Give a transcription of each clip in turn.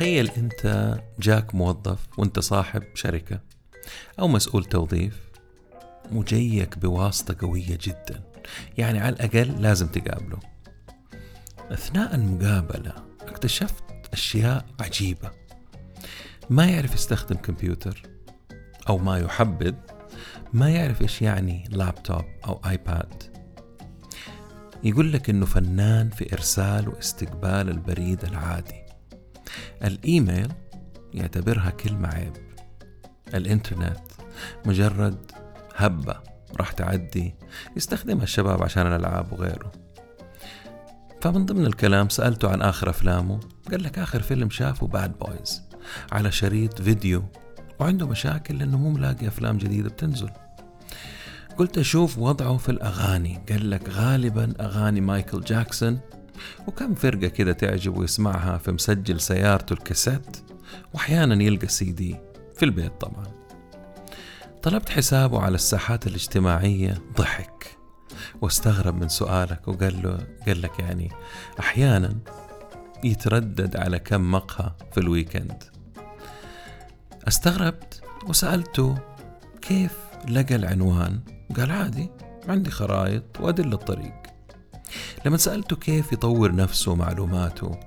تخيل أنت جاك موظف وأنت صاحب شركة أو مسؤول توظيف وجيك بواسطة قوية جدا. يعني على الأقل لازم تقابله. أثناء المقابلة اكتشفت أشياء عجيبة. ما يعرف يستخدم كمبيوتر أو ما يحبذ. ما يعرف إيش يعني لابتوب أو آيباد. يقول لك إنه فنان في إرسال واستقبال البريد العادي. الإيميل يعتبرها كلمة عيب. الإنترنت مجرد هبة راح تعدي يستخدمها الشباب عشان الألعاب وغيره. فمن ضمن الكلام سألته عن آخر أفلامه قال لك آخر فيلم شافه Bad Boys على شريط فيديو وعنده مشاكل لأنه مو ملاقي أفلام جديدة بتنزل. قلت أشوف وضعه في الأغاني قال لك غالبا أغاني مايكل جاكسون وكم فرقة كده تعجبه يسمعها في مسجل سيارته الكاسيت وأحيانا يلقى سي دي في البيت طبعا. طلبت حسابه على الساحات الاجتماعية ضحك واستغرب من سؤالك وقال له قال لك يعني أحيانا يتردد على كم مقهى في ال weekend. استغربت وسألته كيف لقى العنوان؟ قال عادي عندي خرائط وأدل الطريق. لما سألته كيف يطور نفسه ومعلوماته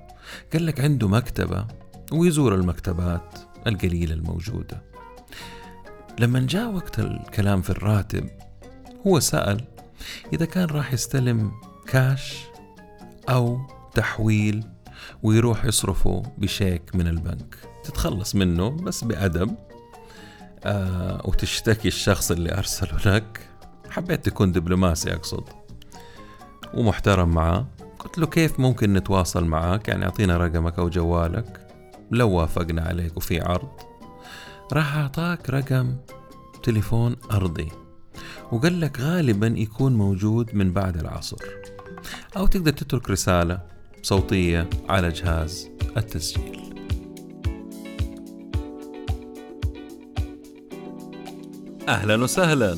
قال لك عنده مكتبة ويزور المكتبات القليلة الموجودة. لما جاء وقت الكلام في الراتب هو سأل إذا كان راح يستلم كاش أو تحويل ويروح يصرفه بشيك من البنك. تتخلص منه بس بأدب. آه وتشتكي الشخص اللي أرسله لك. حبيت تكون دبلوماسي أقصد. ومحترم معاه. قلت له كيف ممكن نتواصل معاك؟ يعني أعطينا رقمك أو جوالك. لو وافقنا عليك وفي عرض. راح أعطاك رقم تليفون أرضي. وقال لك غالبا يكون موجود من بعد العصر. أو تقدر تترك رسالة صوتية على جهاز التسجيل. أهلا وسهلا.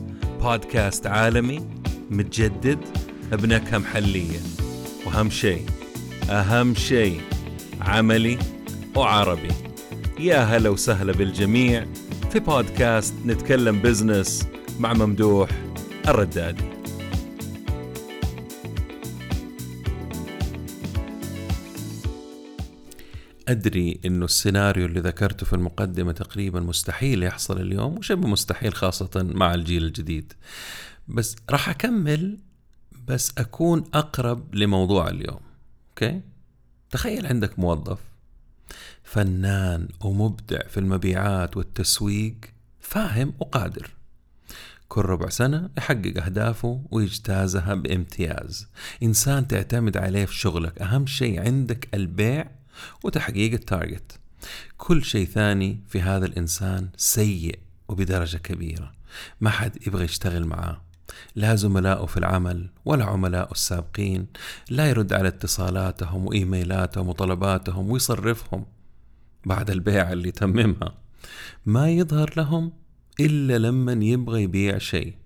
بودكاست عالمي متجدد بنكهة محلية وأهم شيء أهم شيء عملي وعربي. يا هلا وسهلا بالجميع في بودكاست نتكلم بزنس مع ممدوح الردادي. أدري أنه السيناريو اللي ذكرته في المقدمة تقريبا مستحيل يحصل اليوم وشبه مستحيل خاصة مع الجيل الجديد. بس راح أكمل بس أكون أقرب لموضوع اليوم أوكي؟ تخيل عندك موظف فنان ومبدع في المبيعات والتسويق فاهم وقادر. كل ربع سنة يحقق أهدافه ويجتازها بامتياز. إنسان تعتمد عليه في شغلك. أهم شيء عندك البيع وتحقيق التارجت كل شيء ثاني في هذا الإنسان سيء وبدرجة كبيرة. ما حد يبغى يشتغل معاه. لا زملائه في العمل ولا عملائه السابقين. لا يرد على اتصالاتهم وإيميلاتهم وطلباتهم ويصرفهم بعد البيع اللي تممها ما يظهر لهم إلا لما يبغى يبيع شيء.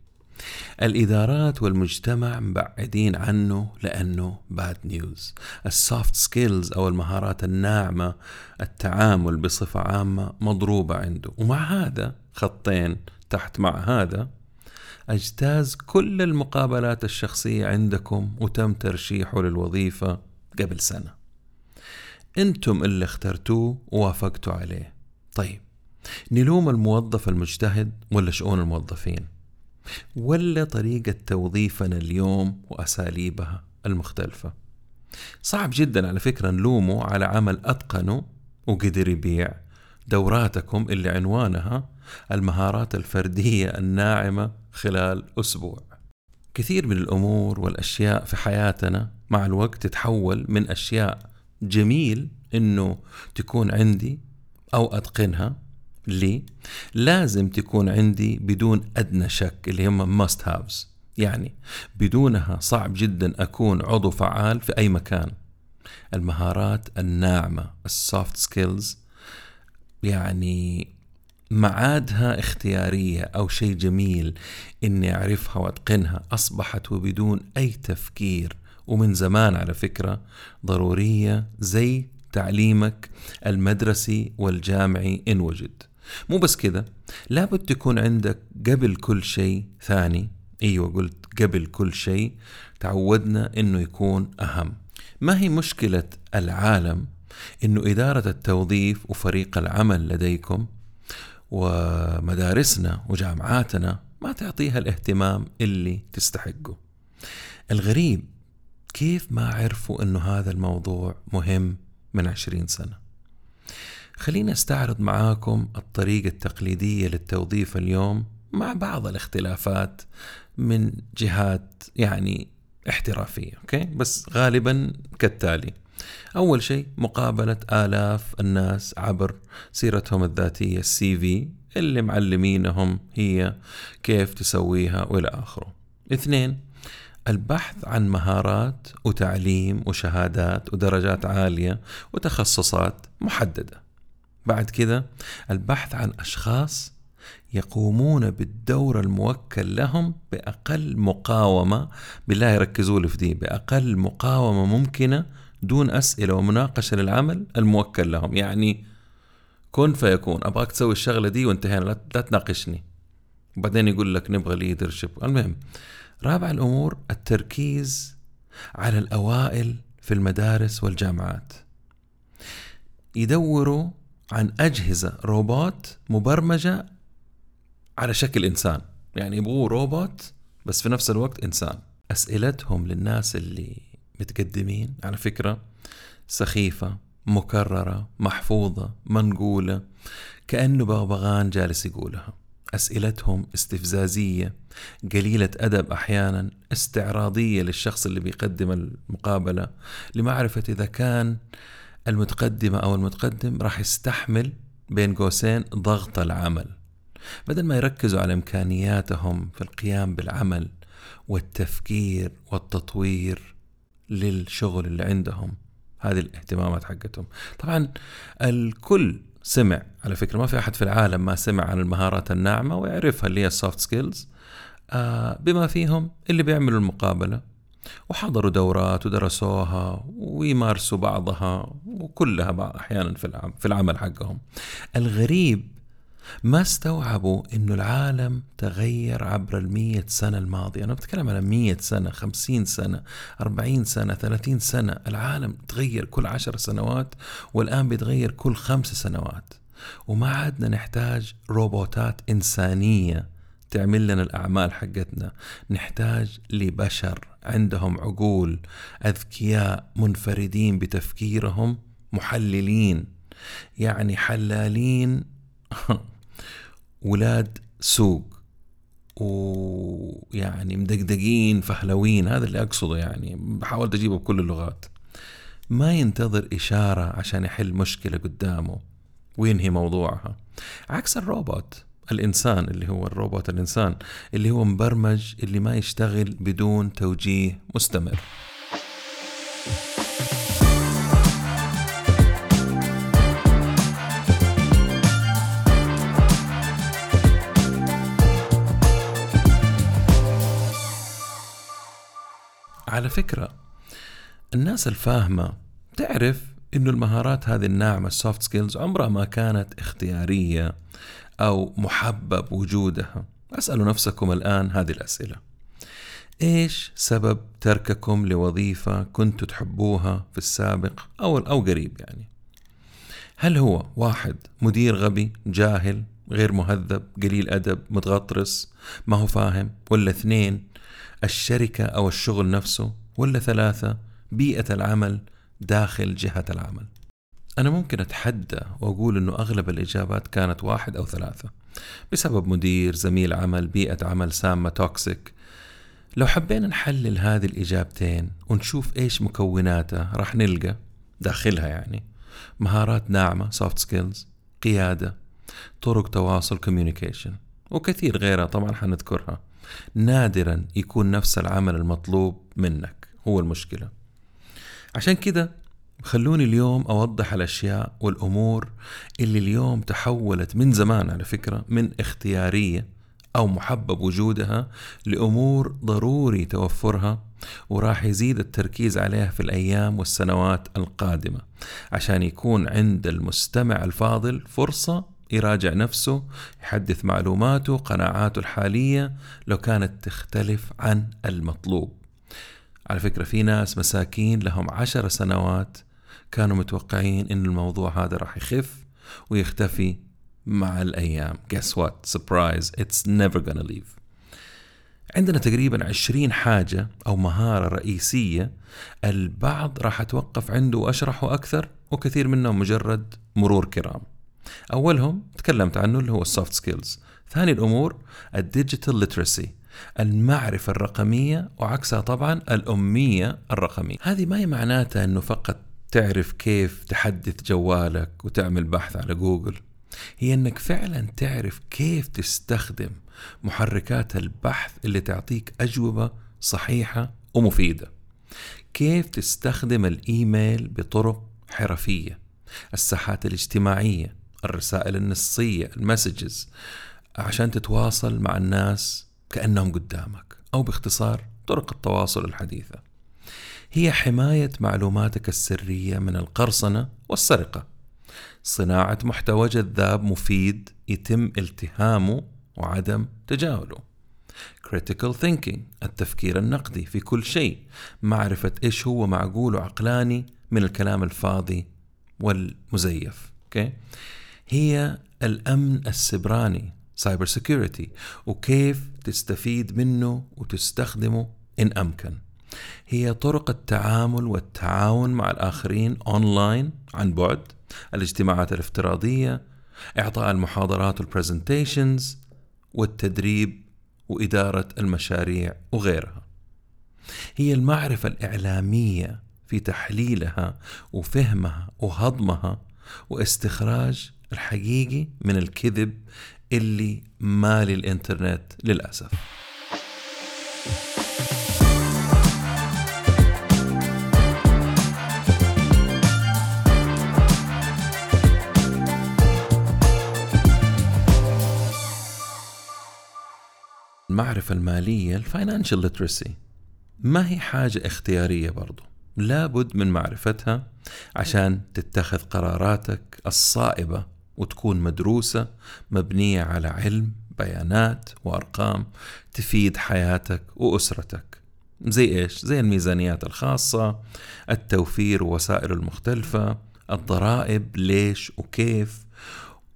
الإدارات والمجتمع مبعدين عنه لأنه bad news ال soft skills أو المهارات الناعمة التعامل بصفة عامة مضروبة عنده. ومع هذا خطين تحت مع هذا أجتاز كل المقابلات الشخصية عندكم وتم ترشيحه للوظيفة قبل سنة. أنتم اللي اخترتوه ووافقتوا عليه. طيب نلوم الموظف المجتهد ولا شؤون الموظفين؟ ولا طريقة توظيفنا اليوم وأساليبها المختلفة. صعب جدا على فكرة نلومه على عمل أتقنه وقدر يبيع دوراتكم اللي عنوانها المهارات الفردية الناعمة خلال أسبوع. كثير من الأمور والأشياء في حياتنا مع الوقت تتحول من أشياء جميل إنه تكون عندي أو أتقنها ليه؟ لازم تكون عندي بدون أدنى شك اللي هم must haves. يعني بدونها صعب جدا أكون عضو فعال في أي مكان. المهارات الناعمة ال soft skills يعني معادها اختيارية أو شيء جميل إني أعرفها وأتقنها أصبحت وبدون أي تفكير. ومن زمان على فكرة ضرورية زي تعليمك المدرسي والجامعي إن وجد. مو بس كذا لابد تكون عندك قبل كل شيء ثاني. أيوه قلت قبل كل شيء تعودنا إنه يكون أهم. ما هي مشكلة العالم إنه إدارة التوظيف وفريق العمل لديكم ومدارسنا وجامعاتنا ما تعطيها الاهتمام اللي تستحقه. الغريب كيف ما عرفوا إنه هذا الموضوع مهم من عشرين سنة؟ خليني أستعرض معاكم الطريقة التقليدية للتوظيف اليوم مع بعض الاختلافات من جهات يعني احترافية أوكي؟ بس غالبا كالتالي. أول شيء مقابلة آلاف الناس عبر سيرتهم الذاتية السي في اللي معلمينهم هي كيف تسويها وإلى آخره. اثنين البحث عن مهارات وتعليم وشهادات ودرجات عالية وتخصصات محددة. بعد كذا البحث عن أشخاص يقومون بالدور الموكل لهم بأقل مقاومة بالله يركزوا لي في دي بأقل مقاومة ممكنة دون أسئلة ومناقشة للعمل الموكل لهم. يعني كن فيكون أبغاك تسوي الشغلة دي وانتهينا لا تناقشني. وبعدين يقول لك نبغى leadership المهم رابع الأمور التركيز على الأوائل في المدارس والجامعات. يدوروا عن أجهزة روبوت مبرمجة على شكل إنسان. يعني يبغوا روبوت بس في نفس الوقت إنسان. أسئلتهم للناس اللي متقدمين على فكرة سخيفة مكررة محفوظة منقولة كأنه بغبغان جالس يقولها. أسئلتهم استفزازية قليلة أدب أحيانا استعراضية للشخص اللي بيقدم المقابلة لمعرفة إذا كان المتقدمة أو المتقدم راح يستحمل بين قوسين ضغط العمل. بدل ما يركزوا على إمكانياتهم في القيام بالعمل والتفكير والتطوير للشغل اللي عندهم هذه الاهتمامات حقتهم. طبعا الكل سمع على فكرة ما في أحد في العالم ما سمع عن المهارات الناعمة ويعرفها اللي هي ال soft skills آه بما فيهم اللي بيعملوا المقابلة. وحضروا دورات ودرسوها ويمارسوا بعضها وكلها أحيانا في العمل حقهم. الغريب ما استوعبوا إنه العالم تغير عبر المية سنة الماضية. أنا بتكلم على مية سنة خمسين سنة أربعين سنة ثلاثين سنة. العالم تغير كل عشر سنوات والآن بيتغير كل خمس سنوات. وما عدنا نحتاج روبوتات إنسانية تعمل لنا الأعمال حقتنا. نحتاج لبشر. عندهم عقول أذكياء منفردين بتفكيرهم محللين يعني حلالين. ولاد سوق ويعني مدقدقين فهلوين هذا اللي أقصده يعني. بحاول أجيبه بكل اللغات. ما ينتظر إشارة عشان يحل مشكلة قدامه وينهي موضوعها. عكس الروبوت. الإنسان اللي هو الروبوت الإنسان اللي هو مبرمج اللي ما يشتغل بدون توجيه مستمر. على فكرة الناس الفاهمة تعرف إنه المهارات هذه الناعمة ال soft skills عمرها ما كانت اختيارية. أو محبب وجودها. اسألوا نفسكم الآن هذه الأسئلة. إيش سبب ترككم لوظيفة كنتوا تحبوها في السابق أو أو قريب يعني؟ هل هو واحد مدير غبي جاهل غير مهذب قليل أدب متغطرس ما هو فاهم ولا اثنين الشركة أو الشغل نفسه ولا ثلاثة بيئة العمل داخل جهة العمل؟ أنا ممكن أتحدى وأقول أنه أغلب الإجابات كانت واحد أو ثلاثة بسبب مدير زميل عمل بيئة عمل سامة توكسيك لو حبينا نحلل هذه الإجابتين ونشوف إيش مكوناتها راح نلقى داخلها يعني. مهارات ناعمة soft skills قيادة طرق تواصل communication وكثير غيرها طبعا حنذكرها. نادرا يكون نفس العمل المطلوب منك هو المشكلة. عشان كده خلوني اليوم أوضح الأشياء والأمور اللي اليوم تحولت من زمان على فكرة من اختيارية أو محبب وجودها لأمور ضروري توفرها وراح يزيد التركيز عليها في الأيام والسنوات القادمة. عشان يكون عند المستمع الفاضل فرصة يراجع نفسه يحدث معلوماته قناعاته الحالية لو كانت تختلف عن المطلوب. على فكرة في ناس مساكين لهم عشر سنوات كانوا متوقعين إن الموضوع هذا راح يخف ويختفي مع الأيام. Guess what? Surprise. It's never gonna leave. عندنا تقريبا عشرين حاجة أو مهارة رئيسية البعض راح أتوقف عنده وأشرحه أكثر وكثير منهم مجرد مرور كرام. أولهم تكلمت عنه اللي هو ال soft skills ثاني الأمور ال digital literacy المعرفة الرقمية وعكسها طبعا الأمية الرقمية. هذه ما هي معناتها أنه فقط تعرف كيف تحدث جوالك وتعمل بحث على جوجل؟ هي أنك فعلا تعرف كيف تستخدم محركات البحث اللي تعطيك أجوبة صحيحة ومفيدة. كيف تستخدم الإيميل بطرق حرفية؟ الساحات الاجتماعية الرسائل النصية المسجز عشان تتواصل مع الناس كأنهم قدامك أو باختصار طرق التواصل الحديثة. هي حماية معلوماتك السرية من القرصنة والسرقة. صناعة محتوى جذاب مفيد يتم التهامه وعدم تجاهله. Critical thinking التفكير النقدي في كل شيء. معرفة إيش هو معقول وعقلاني من الكلام الفاضي والمزيف okay? هي الأمن السبراني cyber security وكيف تستفيد منه وتستخدمه إن أمكن. هي طرق التعامل والتعاون مع الآخرين أونلاين عن بعد الاجتماعات الافتراضية إعطاء المحاضرات وال presentations والتدريب وإدارة المشاريع وغيرها. هي المعرفة الإعلامية في تحليلها وفهمها وهضمها واستخراج الحقيقي من الكذب اللي مالي الإنترنت للأسف. المعرفة المالية ال financial literacy ما هي حاجة اختيارية برضو لابد من معرفتها عشان تتخذ قراراتك الصائبة وتكون مدروسة مبنية على علم بيانات وأرقام تفيد حياتك وأسرتك زي إيش؟ زي الميزانيات الخاصة التوفير ووسائله المختلفة الضرائب ليش وكيف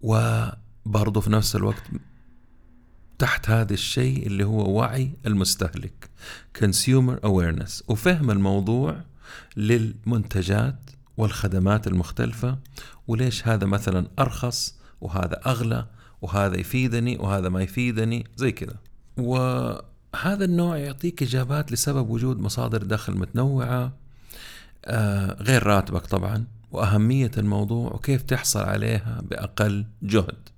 وبرضه في نفس الوقت تحت هذا الشيء اللي هو وعي المستهلك consumer awareness وفهم الموضوع للمنتجات والخدمات المختلفة وليش هذا مثلا أرخص وهذا أغلى وهذا يفيدني وهذا ما يفيدني زي كذا. وهذا النوع يعطيك إجابات لسبب وجود مصادر دخل متنوعة آه غير راتبك طبعا وأهمية الموضوع وكيف تحصل عليها بأقل جهد.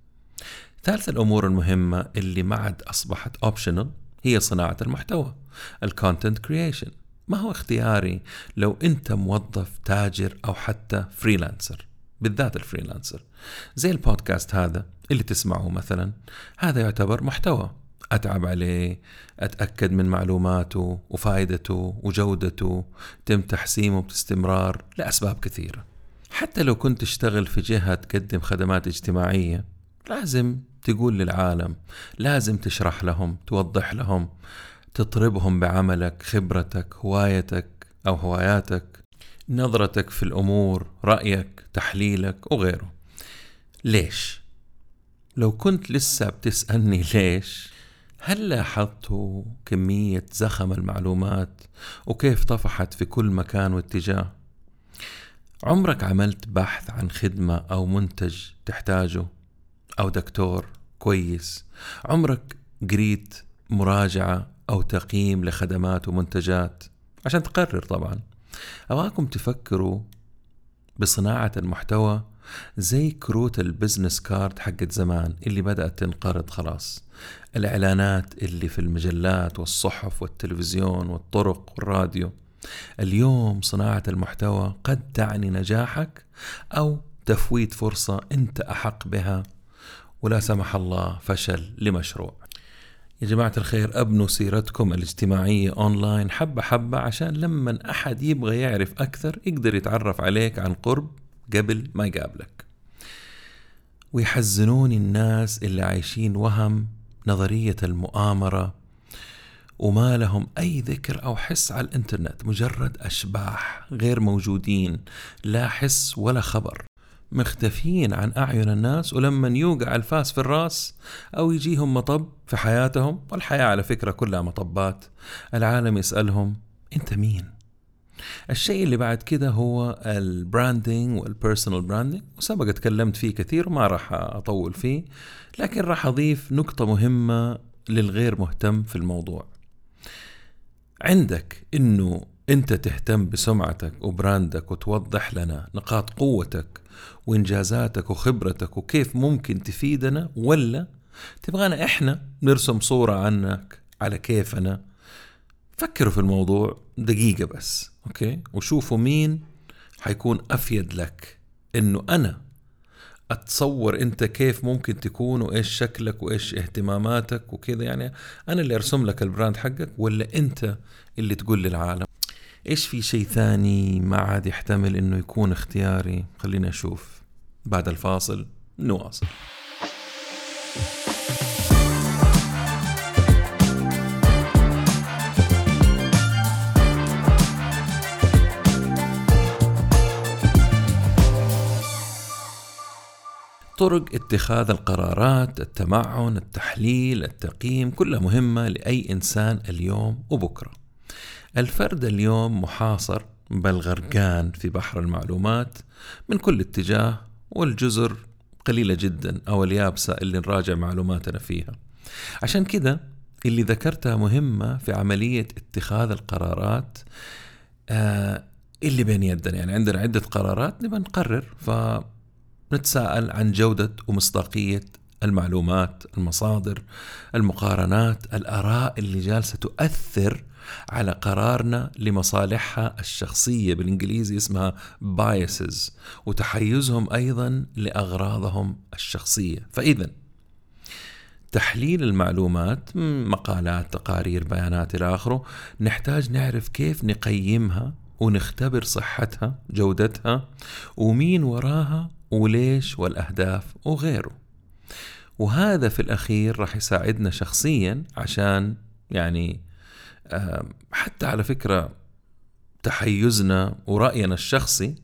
ثالث الأمور المهمة اللي ما عاد أصبحت optional هي صناعة المحتوى ال content creation ما هو اختياري لو أنت موظف تاجر أو حتى freelancer بالذات ال freelancer زي البودكاست هذا اللي تسمعه مثلا. هذا يعتبر محتوى. أتعب عليه أتأكد من معلوماته وفائدته وجودته تم تحسينه باستمرار لأسباب كثيرة. حتى لو كنت تشتغل في جهة تقدم خدمات اجتماعية لازم تقول للعالم لازم تشرح لهم توضح لهم تطربهم بعملك خبرتك هوايتك أو هواياتك نظرتك في الأمور رأيك تحليلك وغيره ليش؟ لو كنت لسه بتسألني ليش هل لاحظت كمية زخم المعلومات وكيف طفحت في كل مكان واتجاه؟ عمرك عملت بحث عن خدمة أو منتج تحتاجه أو دكتور كويس. عمرك قريت مراجعة أو تقييم لخدمات ومنتجات؟ عشان تقرر طبعا. أبغاكم تفكروا بصناعة المحتوى زي كروت ال business card حقت زمان اللي بدأت تنقرض خلاص. الإعلانات اللي في المجلات والصحف والتلفزيون والطرق والراديو. اليوم صناعة المحتوى قد تعني نجاحك أو تفويت فرصة أنت أحق بها. ولا سمح الله فشل لمشروع. يا جماعة الخير أبنوا سيرتكم الاجتماعية أونلاين حبة حبة عشان لما أحد يبغى يعرف أكثر يقدر يتعرف عليك عن قرب قبل ما يقابلك. ويحزنوني الناس اللي عايشين وهم نظرية المؤامرة وما لهم أي ذكر أو حس على الإنترنت مجرد أشباح غير موجودين لا حس ولا خبر. مختفيين عن أعين الناس ولما يوقع الفاس في الرأس أو يجيهم مطب في حياتهم والحياة على فكرة كلها مطبات العالم يسألهم أنت مين؟ الشيء اللي بعد كده هو ال branding وال personal branding وسبق تكلمت فيه كثير وما راح أطول فيه لكن راح أضيف نقطة مهمة للغير مهتم في الموضوع عندك إنه أنت تهتم بسمعتك وبراندك وتوضح لنا نقاط قوتك وانجازاتك وخبرتك وكيف ممكن تفيدنا ولا تبغانا إحنا نرسم صورة عنك على كيفنا. فكروا في الموضوع دقيقة بس أوكي؟ وشوفوا مين حيكون أفيد لك. إنه أنا أتصور أنت كيف ممكن تكون وإيش شكلك وإيش اهتماماتك وكذا. يعني أنا اللي أرسم لك البراند حقك ولا أنت اللي تقول للعالم؟ إيش في شيء ثاني ما عاد يحتمل إنه يكون اختياري؟ خلينا أشوف. بعد الفاصل نواصل. طرق اتخاذ القرارات التمعن التحليل التقييم كلها مهمة لأي إنسان اليوم وبكرة. الفرد اليوم محاصر بل غرقان في بحر المعلومات من كل اتجاه والجزر قليلة جدا أو اليابسة اللي نراجع معلوماتنا فيها. عشان كده اللي ذكرتها مهمة في عملية اتخاذ القرارات آه اللي بين يدنا. يعني عندنا عدة قرارات نبغى نقرر ف نتساءل عن جودة ومصداقية المعلومات المصادر المقارنات الآراء اللي جالسة تؤثر على قرارنا لمصالحها الشخصية بالإنجليزي اسمها biases وتحيزهم أيضا لأغراضهم الشخصية. فإذا تحليل المعلومات مقالات تقارير بيانات إلى آخره نحتاج نعرف كيف نقيمها ونختبر صحتها جودتها ومين وراها وليش والأهداف وغيره. وهذا في الأخير راح يساعدنا شخصيا عشان يعني حتى على فكرة تحيزنا ورأينا الشخصي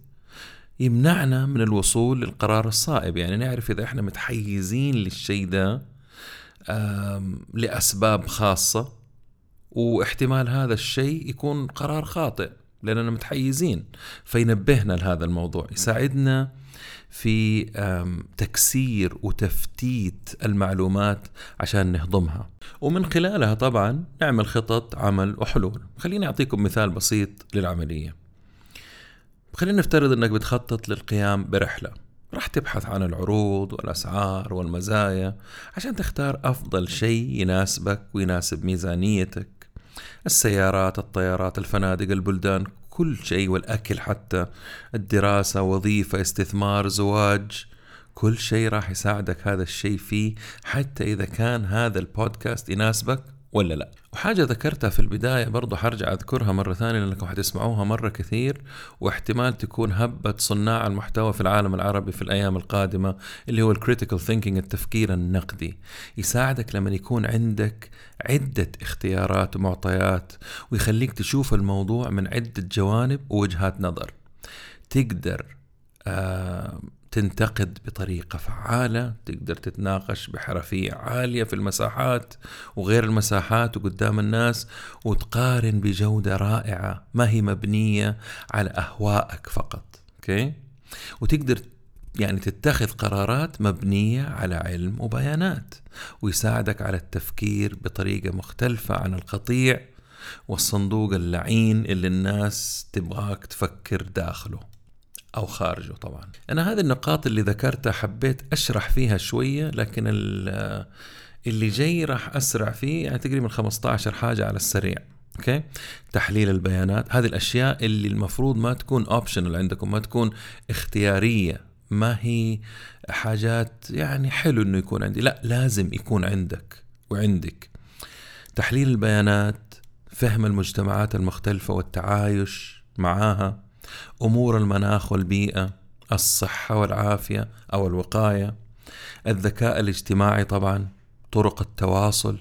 يمنعنا من الوصول للقرار الصائب. يعني نعرف إذا إحنا متحيزين للشيء ده لأسباب خاصة واحتمال هذا الشيء يكون قرار خاطئ لأننا متحيزين. فينبهنا لهذا الموضوع يساعدنا في تكسير وتفتيت المعلومات عشان نهضمها. ومن خلالها طبعا نعمل خطط عمل وحلول. خليني أعطيكم مثال بسيط للعملية. خلينا نفترض أنك بتخطط للقيام برحلة. راح تبحث عن العروض والأسعار والمزايا عشان تختار أفضل شيء يناسبك ويناسب ميزانيتك. السيارات الطيارات الفنادق البلدان كل شيء والأكل حتى الدراسة وظيفة استثمار زواج كل شيء راح يساعدك هذا الشيء فيه. حتى إذا كان هذا البودكاست يناسبك ولا لا؟ وحاجة ذكرتها في البداية برضو حرجع أذكرها مرة ثانية لأنكم حتسمعوها مرة كثير واحتمال تكون هبة صناع المحتوى في العالم العربي في الأيام القادمة اللي هو ال critical thinking التفكير النقدي. يساعدك لما يكون عندك عدة اختيارات ومعطيات ويخليك تشوف الموضوع من عدة جوانب ووجهات نظر. تقدر آه تنتقد بطريقة فعالة تقدر تتناقش بحرفية عالية في المساحات وغير المساحات وقدام الناس وتقارن بجودة رائعة ما هي مبنية على أهوائك فقط أوكي؟ وتقدر يعني تتخذ قرارات مبنية على علم وبيانات ويساعدك على التفكير بطريقة مختلفة عن القطيع والصندوق اللعين اللي الناس تبغاك تفكر داخله. أو خارجه طبعا. أنا هذه النقاط اللي ذكرتها حبيت أشرح فيها شوية لكن اللي جاي راح أسرع فيه يعني تقريبا 15 حاجة على السريع. Okay؟ تحليل البيانات. هذه الأشياء اللي المفروض ما تكون optional عندكم ما تكون اختيارية. ما هي حاجات يعني حلو إنه يكون عندي. لا لازم يكون عندك وعندك. تحليل البيانات فهم المجتمعات المختلفة والتعايش معاها. أمور المناخ والبيئة الصحة والعافية أو الوقاية الذكاء الاجتماعي طبعا طرق التواصل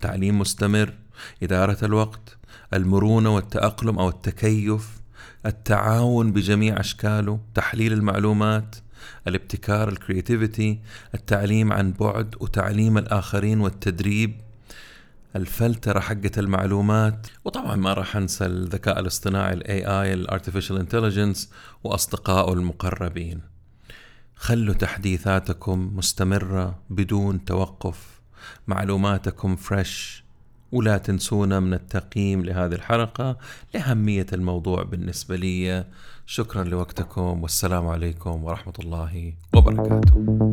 تعليم مستمر إدارة الوقت المرونة والتأقلم أو التكيف التعاون بجميع أشكاله تحليل المعلومات الابتكار ال creativity التعليم عن بعد وتعليم الآخرين والتدريب. الفلترة حقة المعلومات وطبعا ما راح أنسى الذكاء الاصطناعي ال AI ال artificial intelligence وأصدقائه المقربين. خلوا تحديثاتكم مستمرة بدون توقف. معلوماتكم فريش ولا تنسونا من التقييم لهذه الحلقة لأهمية الموضوع بالنسبة لي. شكرا لوقتكم والسلام عليكم ورحمة الله وبركاته.